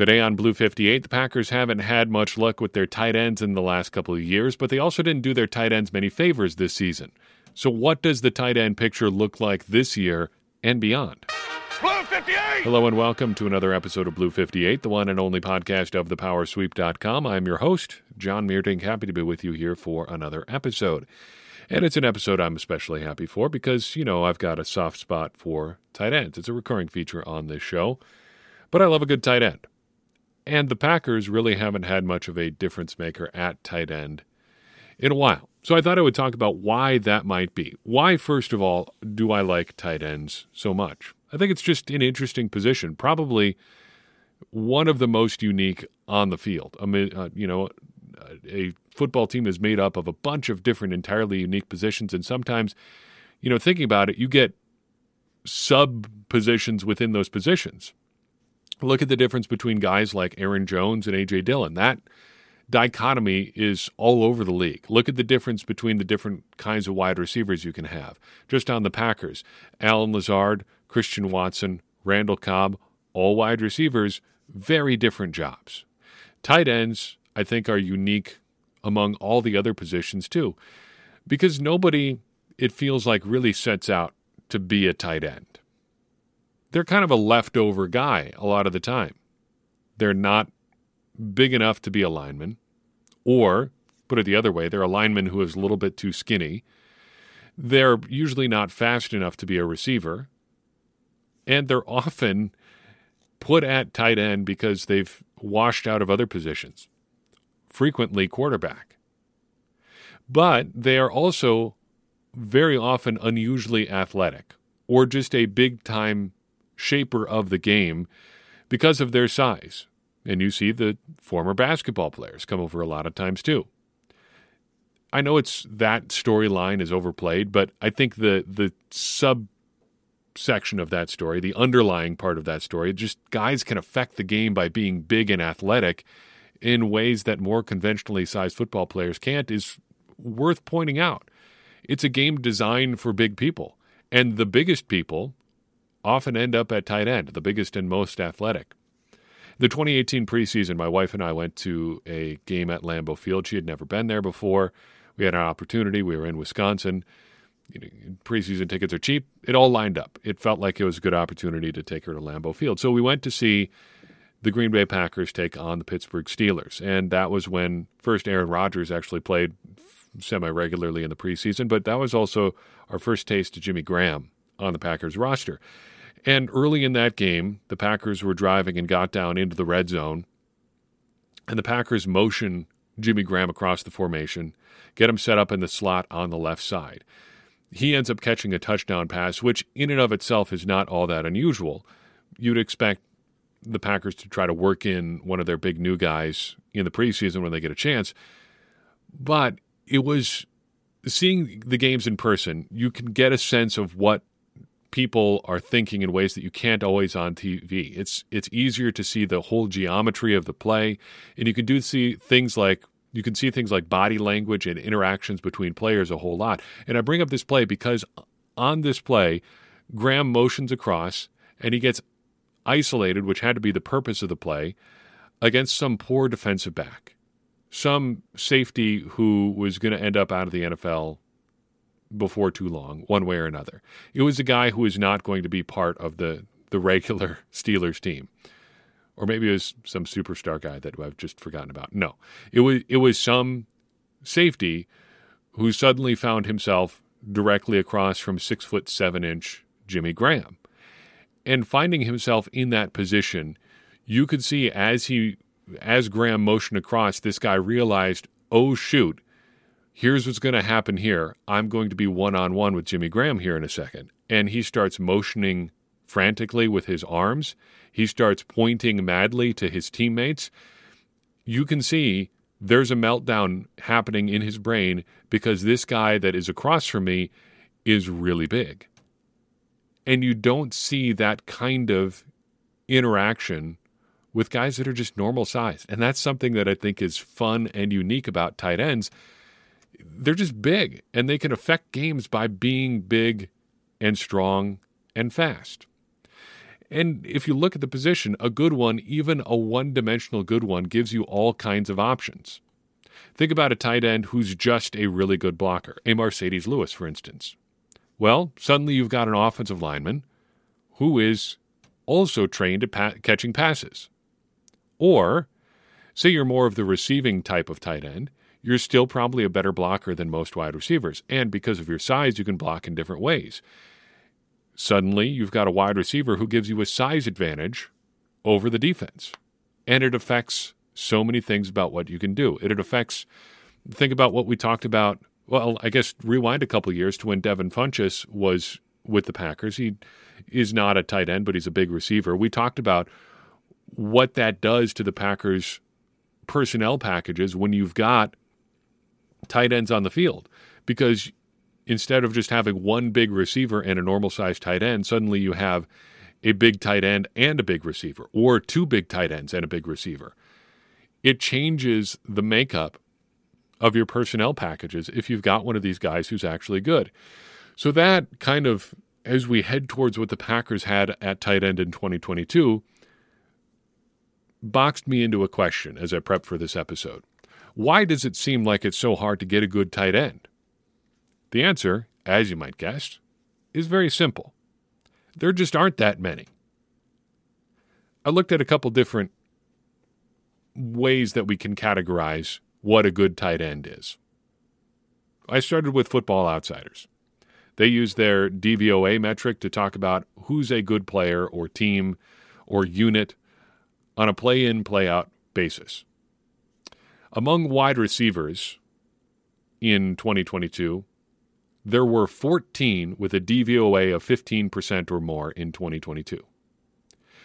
Today on Blue 58, the Packers haven't had much luck with their tight ends in the last couple of years, but they also didn't do their tight ends many favors this season. So, what does the tight end picture look like this year and beyond? Blue 58! Hello and welcome to another episode of Blue 58, the one and only podcast of thepowersweep.com. I'm your host, John Meerdink. Happy to be with you here for another episode. And it's an episode I'm especially happy for because, you know, I've got a soft spot for tight ends. It's a recurring feature on this show, but I love a good tight end. And the Packers really haven't had much of a difference maker at tight end in a while. So I thought I would talk about why that might be. Why, first of all, do I like tight ends so much? I think it's just an interesting position, probably one of the most unique on the field. I mean, uh, you know, a football team is made up of a bunch of different, entirely unique positions, and sometimes, you know, thinking about it, you get sub positions within those positions. Look at the difference between guys like Aaron Jones and AJ Dillon. That dichotomy is all over the league. Look at the difference between the different kinds of wide receivers you can have. Just on the Packers, Allen Lazard, Christian Watson, Randall Cobb, all wide receivers, very different jobs. Tight ends, I think, are unique among all the other positions too, because nobody, it feels like, really sets out to be a tight end. They're kind of a leftover guy a lot of the time. They're not big enough to be a lineman, or put it the other way, they're a lineman who is a little bit too skinny. They're usually not fast enough to be a receiver, and they're often put at tight end because they've washed out of other positions, frequently quarterback. But they are also very often unusually athletic or just a big time shaper of the game because of their size. And you see the former basketball players come over a lot of times too. I know it's that storyline is overplayed, but I think the the subsection of that story, the underlying part of that story, just guys can affect the game by being big and athletic in ways that more conventionally sized football players can't is worth pointing out. It's a game designed for big people, and the biggest people often end up at tight end, the biggest and most athletic. The 2018 preseason, my wife and I went to a game at Lambeau Field. She had never been there before. We had an opportunity. We were in Wisconsin. You know, preseason tickets are cheap. It all lined up. It felt like it was a good opportunity to take her to Lambeau Field. So we went to see the Green Bay Packers take on the Pittsburgh Steelers. And that was when first Aaron Rodgers actually played semi regularly in the preseason, but that was also our first taste of Jimmy Graham on the Packers roster. And early in that game, the Packers were driving and got down into the red zone. And the Packers motion Jimmy Graham across the formation, get him set up in the slot on the left side. He ends up catching a touchdown pass, which in and of itself is not all that unusual. You'd expect the Packers to try to work in one of their big new guys in the preseason when they get a chance. But it was seeing the games in person, you can get a sense of what people are thinking in ways that you can't always on TV. It's it's easier to see the whole geometry of the play, and you can do see things like you can see things like body language and interactions between players a whole lot. And I bring up this play because on this play, Graham motions across and he gets isolated, which had to be the purpose of the play, against some poor defensive back, some safety who was going to end up out of the NFL before too long, one way or another. It was a guy who was not going to be part of the, the regular Steelers team. Or maybe it was some superstar guy that I've just forgotten about. No. It was it was some safety who suddenly found himself directly across from six foot seven inch Jimmy Graham. And finding himself in that position, you could see as he as Graham motioned across, this guy realized, oh shoot, here's what's going to happen here. I'm going to be one on one with Jimmy Graham here in a second. And he starts motioning frantically with his arms. He starts pointing madly to his teammates. You can see there's a meltdown happening in his brain because this guy that is across from me is really big. And you don't see that kind of interaction with guys that are just normal sized. And that's something that I think is fun and unique about tight ends they're just big and they can affect games by being big and strong and fast. And if you look at the position, a good one, even a one dimensional good one, gives you all kinds of options. Think about a tight end who's just a really good blocker, a Marcedes Lewis, for instance. Well, suddenly you've got an offensive lineman who is also trained at pa- catching passes. Or, say you're more of the receiving type of tight end, you're still probably a better blocker than most wide receivers. And because of your size, you can block in different ways. Suddenly, you've got a wide receiver who gives you a size advantage over the defense. And it affects so many things about what you can do. It, affects, think about what we talked about. Well, I guess rewind a couple years to when Devin Funchess was with the Packers. He is not a tight end, but he's a big receiver. We talked about what that does to the Packers' personnel packages when you've got tight ends on the field. Because instead of just having one big receiver and a normal sized tight end, suddenly you have a big tight end and a big receiver, or two big tight ends and a big receiver. It changes the makeup of your personnel packages if you've got one of these guys who's actually good. So that kind of as we head towards what the Packers had at tight end in 2022, boxed me into a question as I prepped for this episode. Why does it seem like it's so hard to get a good tight end? The answer, as you might guess, is very simple. There just aren't that many. I looked at a couple different ways that we can categorize what a good tight end is. I started with Football Outsiders. They use their DVOA metric to talk about who's a good player or team or unit on a play in, play out basis. Among wide receivers in 2022, there were 14 with a DVOA of 15% or more in 2022.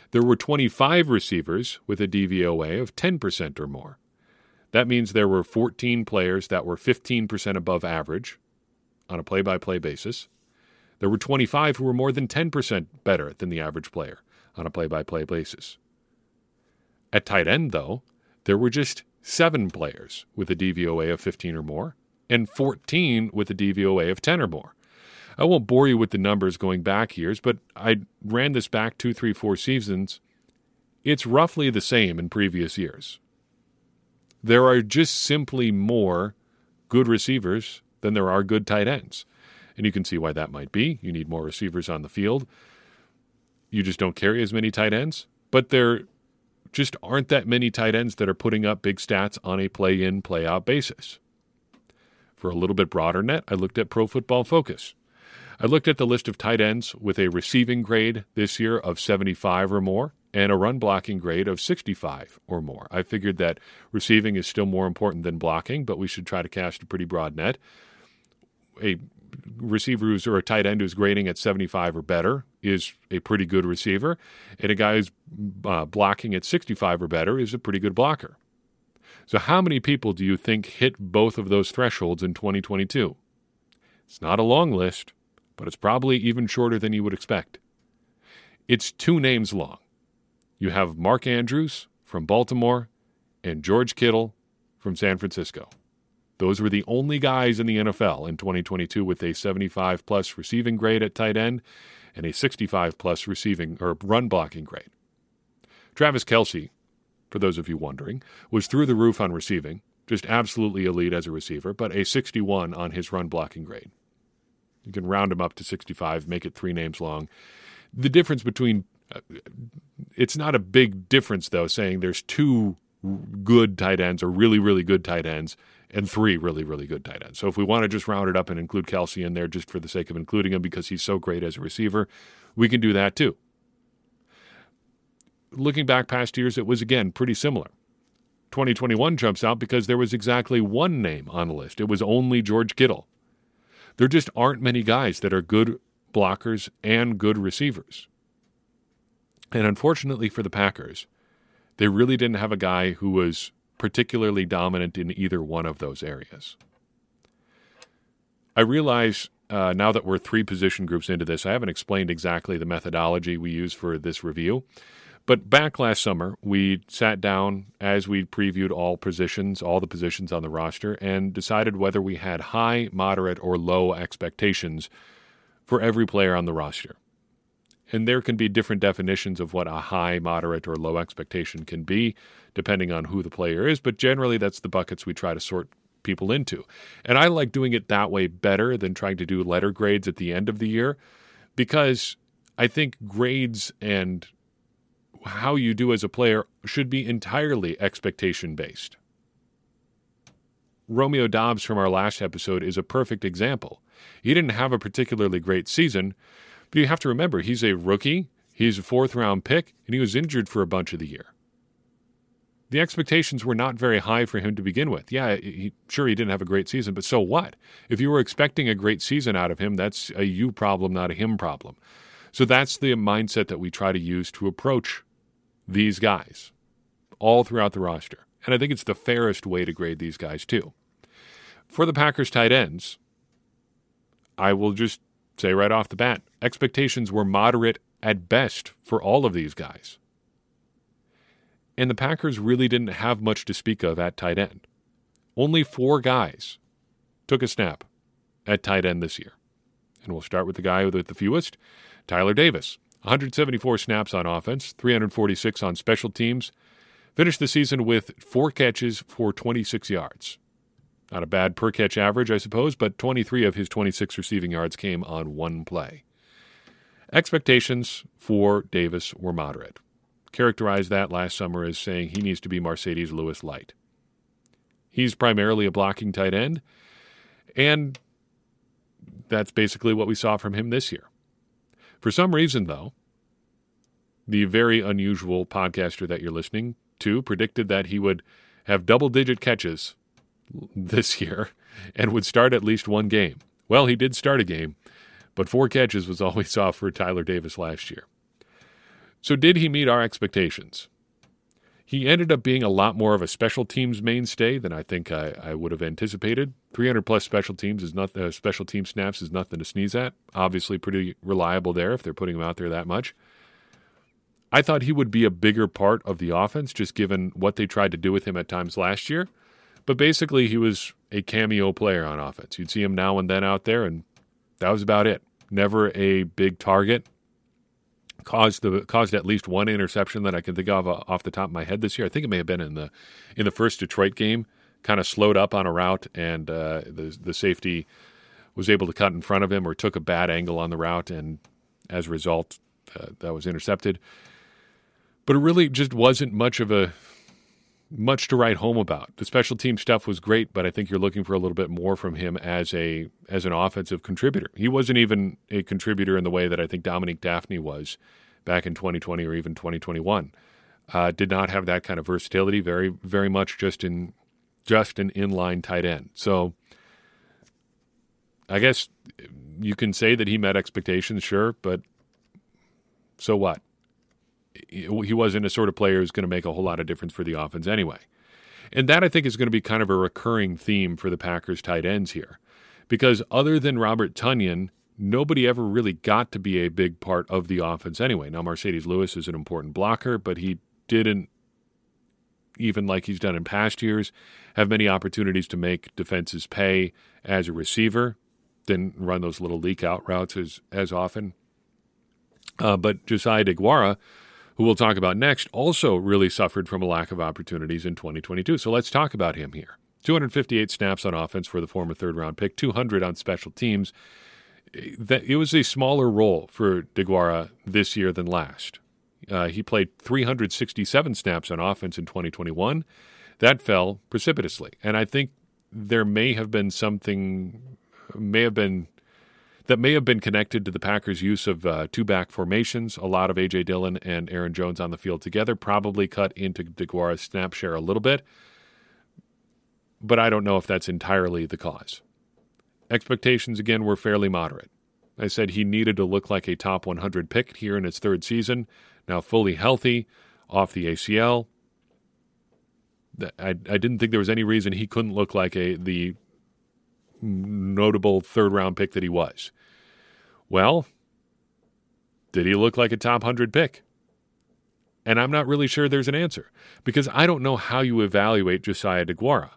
There were 25 receivers with a DVOA of 10% or more. That means there were 14 players that were 15% above average on a play by play basis. There were 25 who were more than 10% better than the average player on a play by play basis. At tight end, though, there were just seven players with a DVOA of 15 or more and 14 with a DVOA of 10 or more. I won't bore you with the numbers going back years, but I ran this back two, three, four seasons. It's roughly the same in previous years. There are just simply more good receivers than there are good tight ends. And you can see why that might be. You need more receivers on the field. You just don't carry as many tight ends. But there just aren't that many tight ends that are putting up big stats on a play in, play out basis. For a little bit broader net, I looked at Pro Football Focus. I looked at the list of tight ends with a receiving grade this year of 75 or more and a run blocking grade of 65 or more. I figured that receiving is still more important than blocking, but we should try to cast a pretty broad net. A receiver who's or a tight end who's grading at 75 or better is a pretty good receiver, and a guy who's uh, blocking at 65 or better is a pretty good blocker. So, how many people do you think hit both of those thresholds in 2022? It's not a long list, but it's probably even shorter than you would expect. It's two names long. You have Mark Andrews from Baltimore and George Kittle from San Francisco. Those were the only guys in the NFL in 2022 with a 75 plus receiving grade at tight end and a 65 plus receiving or run blocking grade. Travis Kelce, for those of you wondering, was through the roof on receiving, just absolutely elite as a receiver, but a 61 on his run blocking grade. You can round him up to 65, make it three names long. The difference between uh, it's not a big difference though saying there's two good tight ends or really really good tight ends and three really really good tight ends. So if we want to just round it up and include Kelce in there just for the sake of including him because he's so great as a receiver, we can do that too. Looking back past years, it was again pretty similar. 2021 jumps out because there was exactly one name on the list. It was only George Kittle. There just aren't many guys that are good blockers and good receivers. And unfortunately for the Packers, they really didn't have a guy who was particularly dominant in either one of those areas. I realize uh, now that we're three position groups into this, I haven't explained exactly the methodology we use for this review. But back last summer, we sat down as we previewed all positions, all the positions on the roster, and decided whether we had high, moderate, or low expectations for every player on the roster. And there can be different definitions of what a high, moderate, or low expectation can be, depending on who the player is. But generally, that's the buckets we try to sort people into. And I like doing it that way better than trying to do letter grades at the end of the year because I think grades and how you do as a player should be entirely expectation based. Romeo Doubs from our last episode is a perfect example. He didn't have a particularly great season, but you have to remember he's a rookie, he's a fourth round pick, and he was injured for a bunch of the year. The expectations were not very high for him to begin with. Yeah, he, sure, he didn't have a great season, but so what? If you were expecting a great season out of him, that's a you problem, not a him problem. So that's the mindset that we try to use to approach these guys all throughout the roster. And I think it's the fairest way to grade these guys, too. For the Packers tight ends, I will just say right off the bat expectations were moderate at best for all of these guys. And the Packers really didn't have much to speak of at tight end. Only four guys took a snap at tight end this year. And we'll start with the guy with the fewest Tyler Davis. 174 snaps on offense, 346 on special teams. Finished the season with four catches for 26 yards. Not a bad per catch average, I suppose, but 23 of his 26 receiving yards came on one play. Expectations for Davis were moderate. Characterized that last summer as saying he needs to be Marcedes Lewis light. He's primarily a blocking tight end, and that's basically what we saw from him this year. For some reason, though, the very unusual podcaster that you're listening to predicted that he would have double digit catches this year and would start at least one game. Well, he did start a game, but four catches was all we saw for Tyler Davis last year. So, did he meet our expectations? He ended up being a lot more of a special teams mainstay than I think I, I would have anticipated. 300 plus special teams is not uh, special team snaps is nothing to sneeze at. Obviously, pretty reliable there if they're putting him out there that much. I thought he would be a bigger part of the offense, just given what they tried to do with him at times last year. But basically, he was a cameo player on offense. You'd see him now and then out there, and that was about it. Never a big target, caused the caused at least one interception that I can think of uh, off the top of my head this year. I think it may have been in the in the first Detroit game. Kind of slowed up on a route, and uh, the the safety was able to cut in front of him or took a bad angle on the route, and as a result, uh, that was intercepted. But it really just wasn't much of a much to write home about. The special team stuff was great, but I think you're looking for a little bit more from him as a as an offensive contributor. He wasn't even a contributor in the way that I think Dominique Dafney was back in 2020 or even 2021. Uh, did not have that kind of versatility. Very very much just in just an inline tight end. So I guess you can say that he met expectations, sure, but so what? He wasn't a sort of player who's going to make a whole lot of difference for the offense anyway. And that I think is going to be kind of a recurring theme for the Packers tight ends here. Because other than Robert Tonyan, nobody ever really got to be a big part of the offense anyway. Now, Marcedes Lewis is an important blocker, but he didn't, even like he's done in past years, have many opportunities to make defenses pay as a receiver. Didn't run those little leak out routes as, as often. Uh, but Josiah DeGuara who we'll talk about next, also really suffered from a lack of opportunities in 2022. So let's talk about him here. 258 snaps on offense for the former third round pick, 200 on special teams. It was a smaller role for DeGuara this year than last. Uh, he played 367 snaps on offense in 2021. That fell precipitously. And I think there may have been something, may have been that may have been connected to the Packers' use of uh, two back formations. A lot of A.J. Dillon and Aaron Jones on the field together probably cut into DeGuara's snap share a little bit, but I don't know if that's entirely the cause. Expectations, again, were fairly moderate. I said he needed to look like a top 100 pick here in his third season, now fully healthy, off the ACL. I, I didn't think there was any reason he couldn't look like a the notable third round pick that he was. Well, did he look like a top 100 pick? And I'm not really sure there's an answer because I don't know how you evaluate Josiah DeGuara.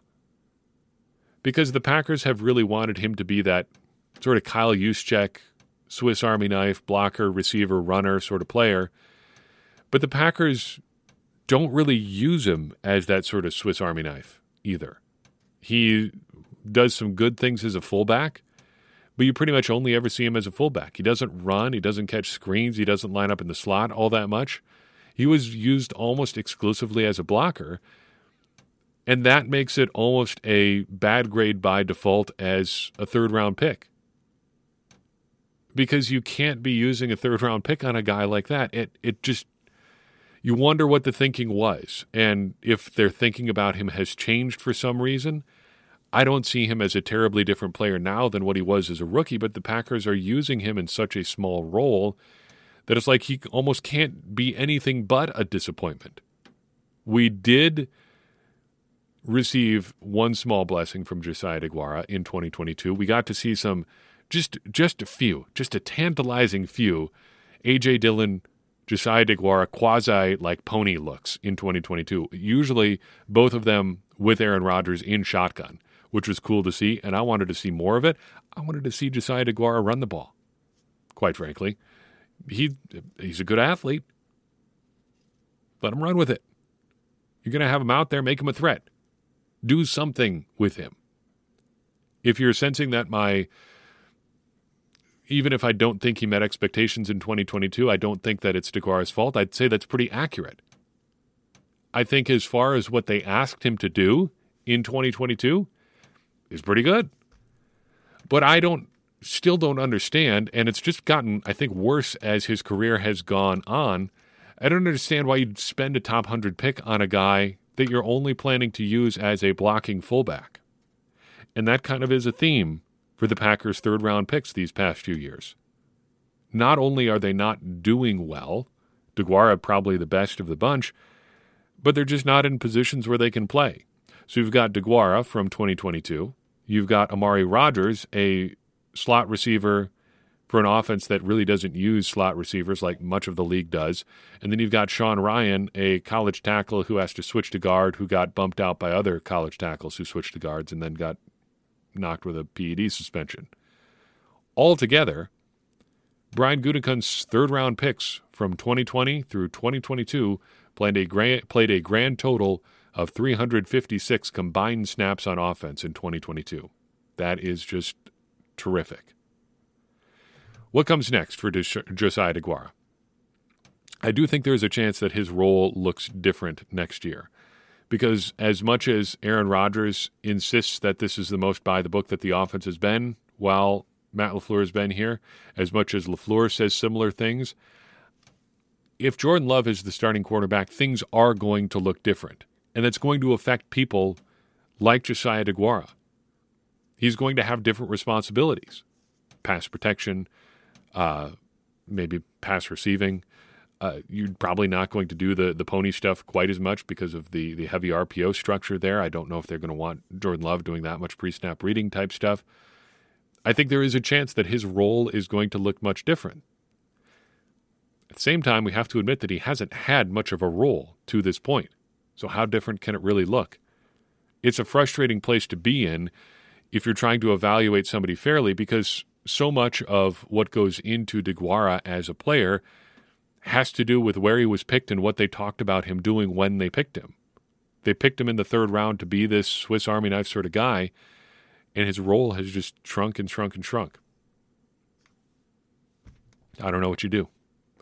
Because the Packers have really wanted him to be that sort of Kyle Juszczyk Swiss Army knife, blocker, receiver, runner sort of player. But the Packers don't really use him as that sort of Swiss Army knife either. He does some good things as a fullback, but you pretty much only ever see him as a fullback. He doesn't run, he doesn't catch screens, he doesn't line up in the slot all that much. He was used almost exclusively as a blocker, and that makes it almost a bad grade by default as a third round pick. Because you can't be using a third round pick on a guy like that. It it just you wonder what the thinking was and if their thinking about him has changed for some reason I don't see him as a terribly different player now than what he was as a rookie, but the Packers are using him in such a small role that it's like he almost can't be anything but a disappointment. We did receive one small blessing from Josiah DeGuara in 2022. We got to see some just just a few, just a tantalizing few AJ Dillon Josiah DeGuara quasi like pony looks in 2022. Usually both of them with Aaron Rodgers in shotgun which was cool to see, and I wanted to see more of it. I wanted to see Josiah DeGuara run the ball. Quite frankly, he he's a good athlete. Let him run with it. You're going to have him out there, make him a threat. Do something with him. If you're sensing that my even if I don't think he met expectations in 2022, I don't think that it's DeGuara's fault. I'd say that's pretty accurate. I think as far as what they asked him to do in 2022, is pretty good. But I don't still don't understand, and it's just gotten, I think, worse as his career has gone on. I don't understand why you'd spend a top 100 pick on a guy that you're only planning to use as a blocking fullback. And that kind of is a theme for the Packers' third round picks these past few years. Not only are they not doing well, DeGuara probably the best of the bunch, but they're just not in positions where they can play. So you've got DeGuara from 2022. You've got Amari Rogers, a slot receiver for an offense that really doesn't use slot receivers like much of the league does. And then you've got Sean Rhyan, a college tackle who has to switch to guard, who got bumped out by other college tackles who switched to guards and then got knocked with a PED suspension. Altogether, Brian Gutekunst's third round picks from 2020 through 2022 played a, grand, played a grand total of 356 combined snaps on offense in 2022. That is just terrific. What comes next for Josiah DeGuara? I do think there's a chance that his role looks different next year. Because as much as Aaron Rodgers insists that this is the most by the book that the offense has been while Matt LaFleur has been here, as much as LaFleur says similar things, if Jordan Love is the starting quarterback, things are going to look different and that's going to affect people like Josiah DeGuara. He's going to have different responsibilities pass protection, uh, maybe pass receiving. Uh, you're probably not going to do the, the pony stuff quite as much because of the, the heavy RPO structure there. I don't know if they're going to want Jordan Love doing that much pre snap reading type stuff. I think there is a chance that his role is going to look much different. At the same time, we have to admit that he hasn't had much of a role to this point. So, how different can it really look? It's a frustrating place to be in if you're trying to evaluate somebody fairly because so much of what goes into DeGuara as a player has to do with where he was picked and what they talked about him doing when they picked him. They picked him in the third round to be this Swiss Army knife sort of guy, and his role has just shrunk and shrunk and shrunk. I don't know what you do.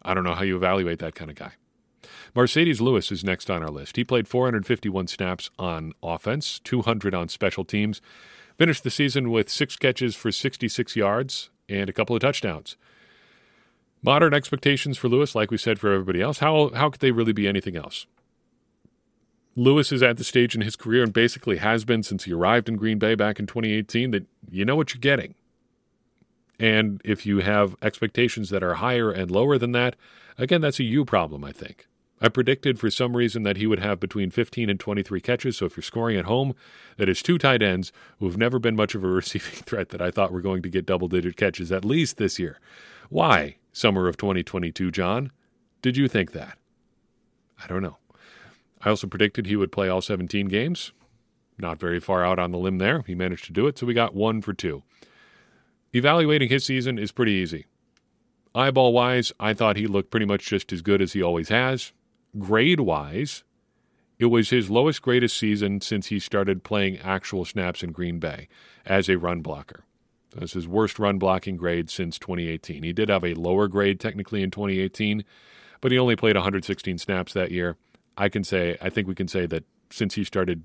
I don't know how you evaluate that kind of guy. Marcedes Lewis is next on our list. He played 451 snaps on offense, 200 on special teams, finished the season with six catches for 66 yards and a couple of touchdowns. Modern expectations for Lewis, like we said for everybody else, how, how could they really be anything else? Lewis is at the stage in his career and basically has been since he arrived in Green Bay back in 2018 that you know what you're getting. And if you have expectations that are higher and lower than that, again, that's a you problem, I think. I predicted for some reason that he would have between 15 and 23 catches. So if you're scoring at home, that is two tight ends who have never been much of a receiving threat that I thought were going to get double digit catches at least this year. Why, summer of 2022, John? Did you think that? I don't know. I also predicted he would play all 17 games. Not very far out on the limb there. He managed to do it, so we got one for two. Evaluating his season is pretty easy. Eyeball wise, I thought he looked pretty much just as good as he always has. Grade wise, it was his lowest greatest season since he started playing actual snaps in Green Bay as a run blocker. That's his worst run blocking grade since 2018. He did have a lower grade technically in 2018, but he only played 116 snaps that year. I can say, I think we can say that since he started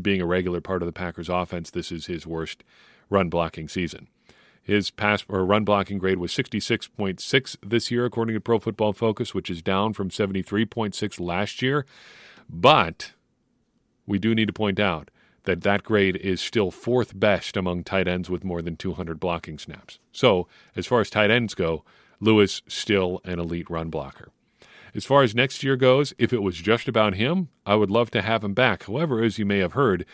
being a regular part of the Packers offense, this is his worst run blocking season. His pass or run blocking grade was 66.6 this year, according to Pro Football Focus, which is down from 73.6 last year. But we do need to point out that that grade is still fourth best among tight ends with more than 200 blocking snaps. So, as far as tight ends go, Lewis still an elite run blocker. As far as next year goes, if it was just about him, I would love to have him back. However, as you may have heard,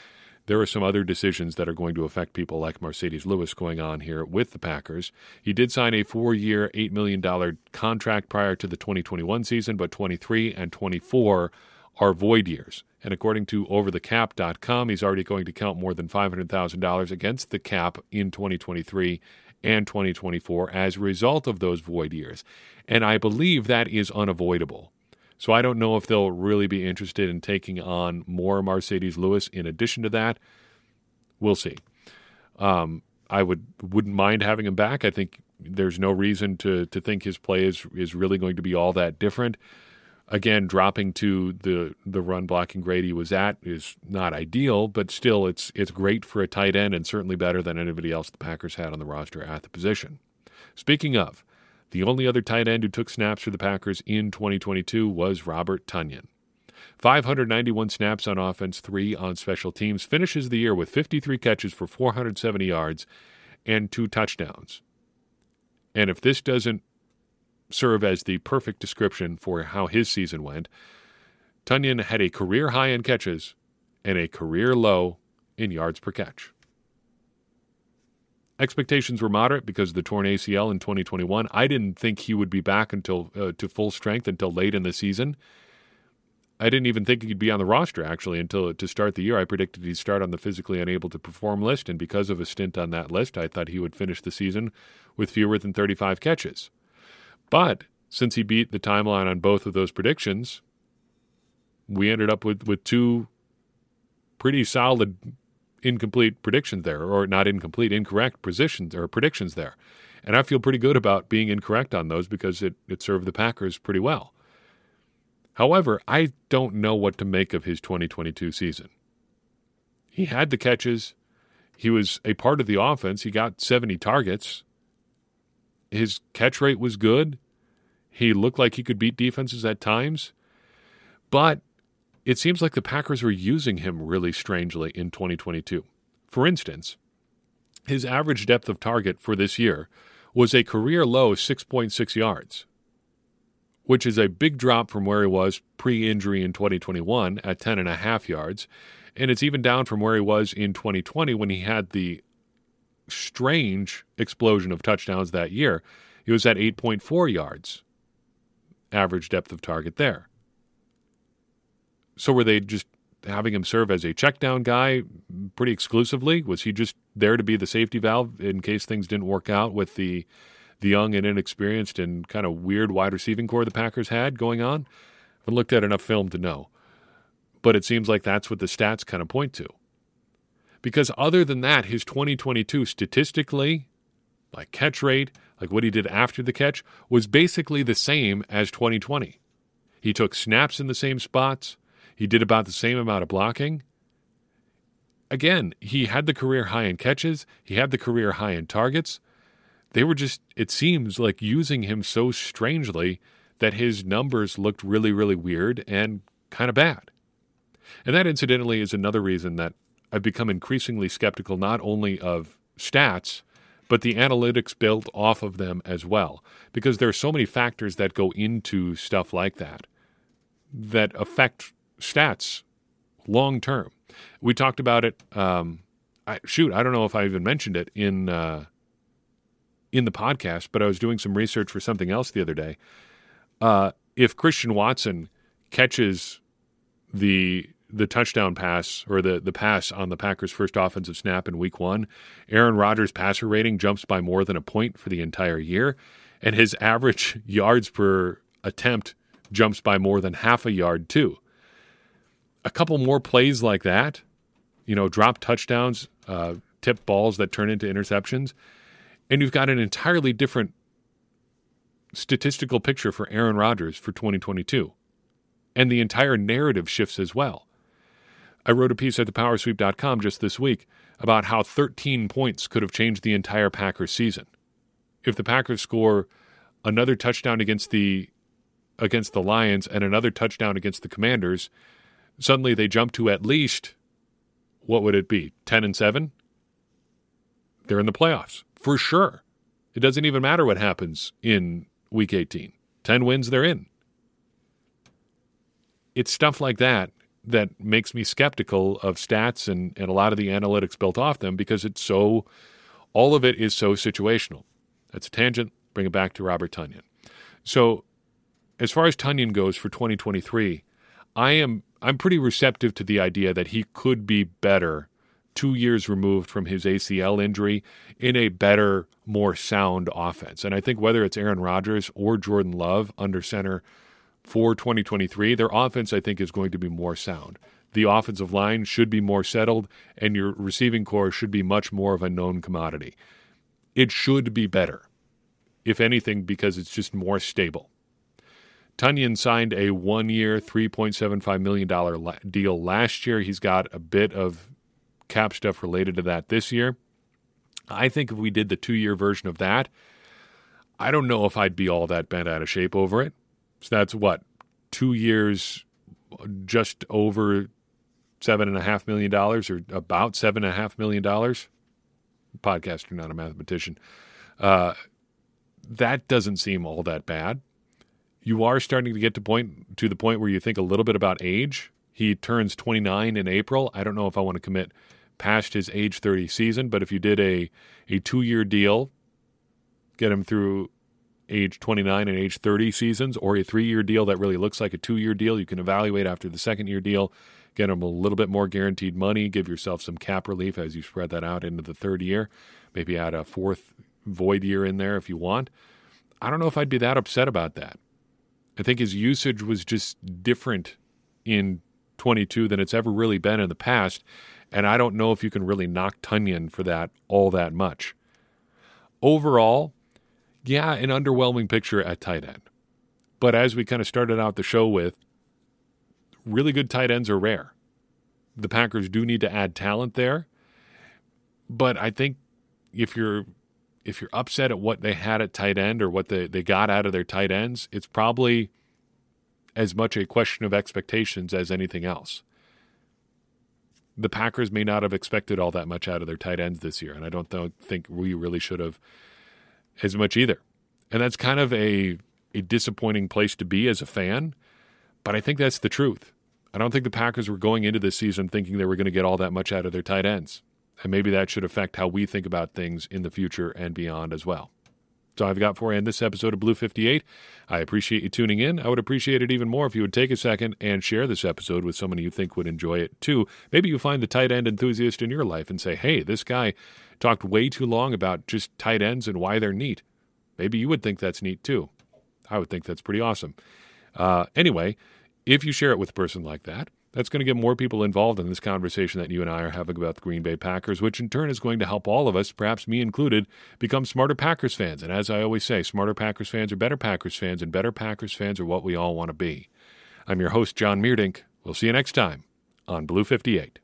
there are some other decisions that are going to affect people like Marcedes Lewis going on here with the Packers. He did sign a four year, $8 million contract prior to the 2021 season, but 23 and 24 are void years. And according to overthecap.com, he's already going to count more than $500,000 against the cap in 2023 and 2024 as a result of those void years. And I believe that is unavoidable. So I don't know if they'll really be interested in taking on more Marcedes Lewis in addition to that. We'll see. Um, I would wouldn't mind having him back. I think there's no reason to to think his play is is really going to be all that different again, dropping to the the run blocking grade he was at is not ideal, but still, it's it's great for a tight end and certainly better than anybody else the Packers had on the roster at the position. Speaking of, the only other tight end who took snaps for the Packers in 2022 was Robert Tonyan. 591 snaps on offense, three on special teams, finishes the year with 53 catches for 470 yards and two touchdowns. And if this doesn't serve as the perfect description for how his season went. Tonyan had a career high in catches and a career low in yards per catch. Expectations were moderate because of the torn ACL in 2021. I didn't think he would be back until uh, to full strength until late in the season. I didn't even think he'd be on the roster actually until to start the year. I predicted he'd start on the physically unable to perform list, and because of a stint on that list, I thought he would finish the season with fewer than 35 catches. But since he beat the timeline on both of those predictions, we ended up with, with two pretty solid incomplete predictions there, or not incomplete, incorrect positions or predictions there. And I feel pretty good about being incorrect on those because it, it served the Packers pretty well. However, I don't know what to make of his 2022 season. He had the catches. He was a part of the offense. He got 70 targets. His catch rate was good. He looked like he could beat defenses at times, but it seems like the Packers were using him really strangely in 2022. For instance, his average depth of target for this year was a career low 6.6 yards, which is a big drop from where he was pre injury in 2021 at 10.5 yards. And it's even down from where he was in 2020 when he had the strange explosion of touchdowns that year. He was at 8.4 yards average depth of target there. So were they just having him serve as a check down guy pretty exclusively? Was he just there to be the safety valve in case things didn't work out with the the young and inexperienced and kind of weird wide receiving corps the Packers had going on? I haven't looked at enough film to know. But it seems like that's what the stats kind of point to. Because other than that, his 2022 statistically, like catch rate, like what he did after the catch, was basically the same as 2020. He took snaps in the same spots, he did about the same amount of blocking. Again, he had the career high in catches, he had the career high in targets. They were just, it seems like using him so strangely that his numbers looked really, really weird and kind of bad. And that, incidentally, is another reason that I've become increasingly skeptical not only of stats, but the analytics built off of them as well. Because there are so many factors that go into stuff like that that affect stats long term. We talked about it. Um, I, shoot, I don't know if I even mentioned it in uh, in the podcast, but I was doing some research for something else the other day. Uh, if Christian Watson catches the the touchdown pass or the, the pass on the Packers' first offensive snap in week one, Aaron Rodgers' passer rating jumps by more than a point for the entire year. And his average yards per attempt jumps by more than half a yard, too. A couple more plays like that, you know, drop touchdowns, uh, tip balls that turn into interceptions, and you've got an entirely different statistical picture for Aaron Rodgers for 2022. And the entire narrative shifts as well. I wrote a piece at thepowersweep.com just this week about how 13 points could have changed the entire Packers season. If the Packers score another touchdown against the against the Lions and another touchdown against the Commanders, suddenly they jump to at least what would it be? 10 and 7? They're in the playoffs for sure. It doesn't even matter what happens in week 18. 10 wins, they're in. It's stuff like that that makes me skeptical of stats and, and a lot of the analytics built off them because it's so, all of it is so situational. That's a tangent. Bring it back to Robert Tonyan. So, as far as Tonyan goes for 2023, I am I'm pretty receptive to the idea that he could be better two years removed from his ACL injury in a better, more sound offense. And I think whether it's Aaron Rodgers or Jordan Love under center for 2023, their offense, I think, is going to be more sound. The offensive line should be more settled, and your receiving corps should be much more of a known commodity. It should be better, if anything, because it's just more stable. Tonyan signed a one year, $3.75 million deal last year. He's got a bit of cap stuff related to that this year. I think if we did the two year version of that, I don't know if I'd be all that bent out of shape over it. So that's what, two years, just over seven and a half million dollars or about seven and a half million dollars. Podcaster, not a mathematician. Uh, that doesn't seem all that bad. You are starting to get to point to the point where you think a little bit about age. He turns 29 in April. I don't know if I want to commit past his age 30 season, but if you did a, a two year deal, get him through age 29 and age 30 seasons, or a three year deal that really looks like a two year deal, you can evaluate after the second year deal, get him a little bit more guaranteed money, give yourself some cap relief as you spread that out into the third year, maybe add a fourth void year in there if you want. I don't know if I'd be that upset about that. I think his usage was just different in 22 than it's ever really been in the past. And I don't know if you can really knock Tonyan for that all that much. Overall, yeah, an underwhelming picture at tight end. But as we kind of started out the show with, really good tight ends are rare. The Packers do need to add talent there. But I think if you're if you're upset at what they had at tight end or what they, they got out of their tight ends, it's probably as much a question of expectations as anything else the Packers may not have expected all that much out of their tight ends this year, and I don't th- think we really should have as much either. And that's kind of a a disappointing place to be as a fan, but I think that's the truth. I don't think the Packers were going into this season thinking they were going to get all that much out of their tight ends. And maybe that should affect how we think about things in the future and beyond as well. So I've got for you in this episode of Blue 58. I appreciate you tuning in. I would appreciate it even more if you would take a second and share this episode with someone you think would enjoy it too. Maybe you find the tight end enthusiast in your life and say, hey, this guy talked way too long about just tight ends and why they're neat. Maybe you would think that's neat too. I would think that's pretty awesome. Uh, anyway, if you share it with a person like that, that's going to get more people involved in this conversation that you and I are having about the Green Bay Packers, which in turn is going to help all of us, perhaps me included, become smarter Packers fans. And as I always say, smarter Packers fans are better Packers fans, and better Packers fans are what we all want to be. I'm your host, John Meerdink. We'll see you next time on Blue 58.